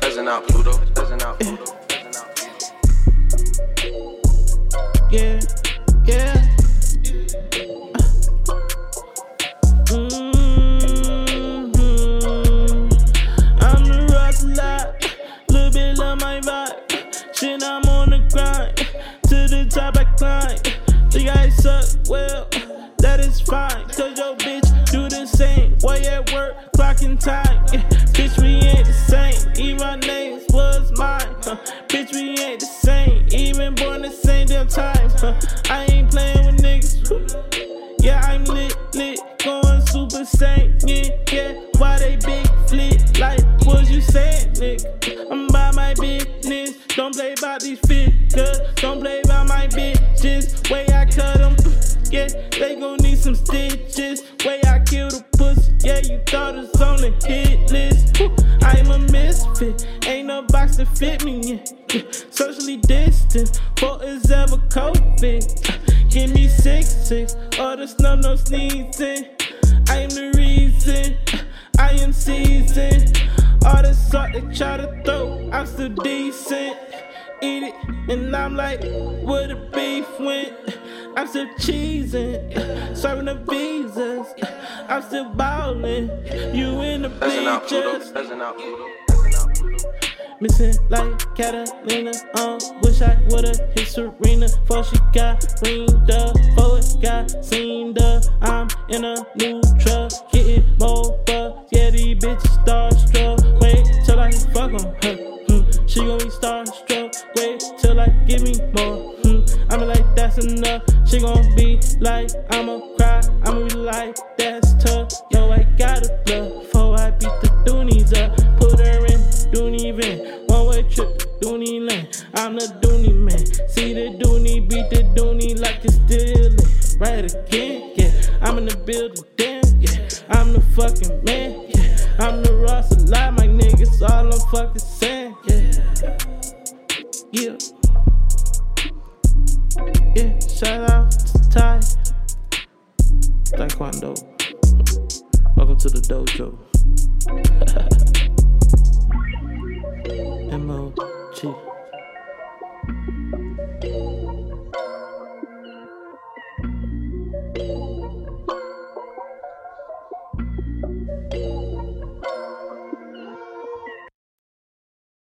Present out Pluto. Present out Pluto. Yeah, yeah. Mm-hmm. I'm the rock lot, little bit love my vibe. Shit, I'm on the grind, to the top I climb. The guys suck, well, that is fine. Cause your bitch do the same. Way at work, clocking time. Yeah, bitch, we ain't the same. My names was mine. Huh. Bitch, we ain't the same. Even born the same damn time. Huh. I ain't playing with niggas. Woo. Yeah, I'm lit, lit, going super sane. Yeah, yeah. Why they big flit? Like, what you saying, nigga? I'm about my business. Don't play about these figures. Don't play about my bitches. Way I cut them. Yeah, they gon' need some stitches. Way I kill the pussy. Yeah, you thought it's on the hit list. A misfit. Ain't no box to fit me in. Yeah, socially distant. For is ever COVID. Give me six six. All the snow, no sneezing. I am the reason. I am seasoned. All the salt they try to throw, I'm still decent. Eat it, and I'm like, where the beef went? I'm still cheesing, serving the visas. I'm still ballin'. You in the Present Missing like Catalina. Uh, wish I would've hit Serena. Before she got ringed up. Before it got seen up. I'm in a new truck. Getting more bucks. Yeah, these bitches starstruck. Wait till I fuck on her. Hmm. She gon' be starstruck. Wait till I give me more. Hmm. I'ma like, that's enough. She gon' be like, I'ma cry. I'ma be like, that's tough. Yo, I got a right again. Yeah, I'm in the building, damn. Yeah, I'm the fucking man. Yeah, I'm the Rawest alive, my niggas all I'm fucking saying. Yeah, yeah, yeah. Shout out to Ty Taekwondo. Welcome to the dojo. M O G.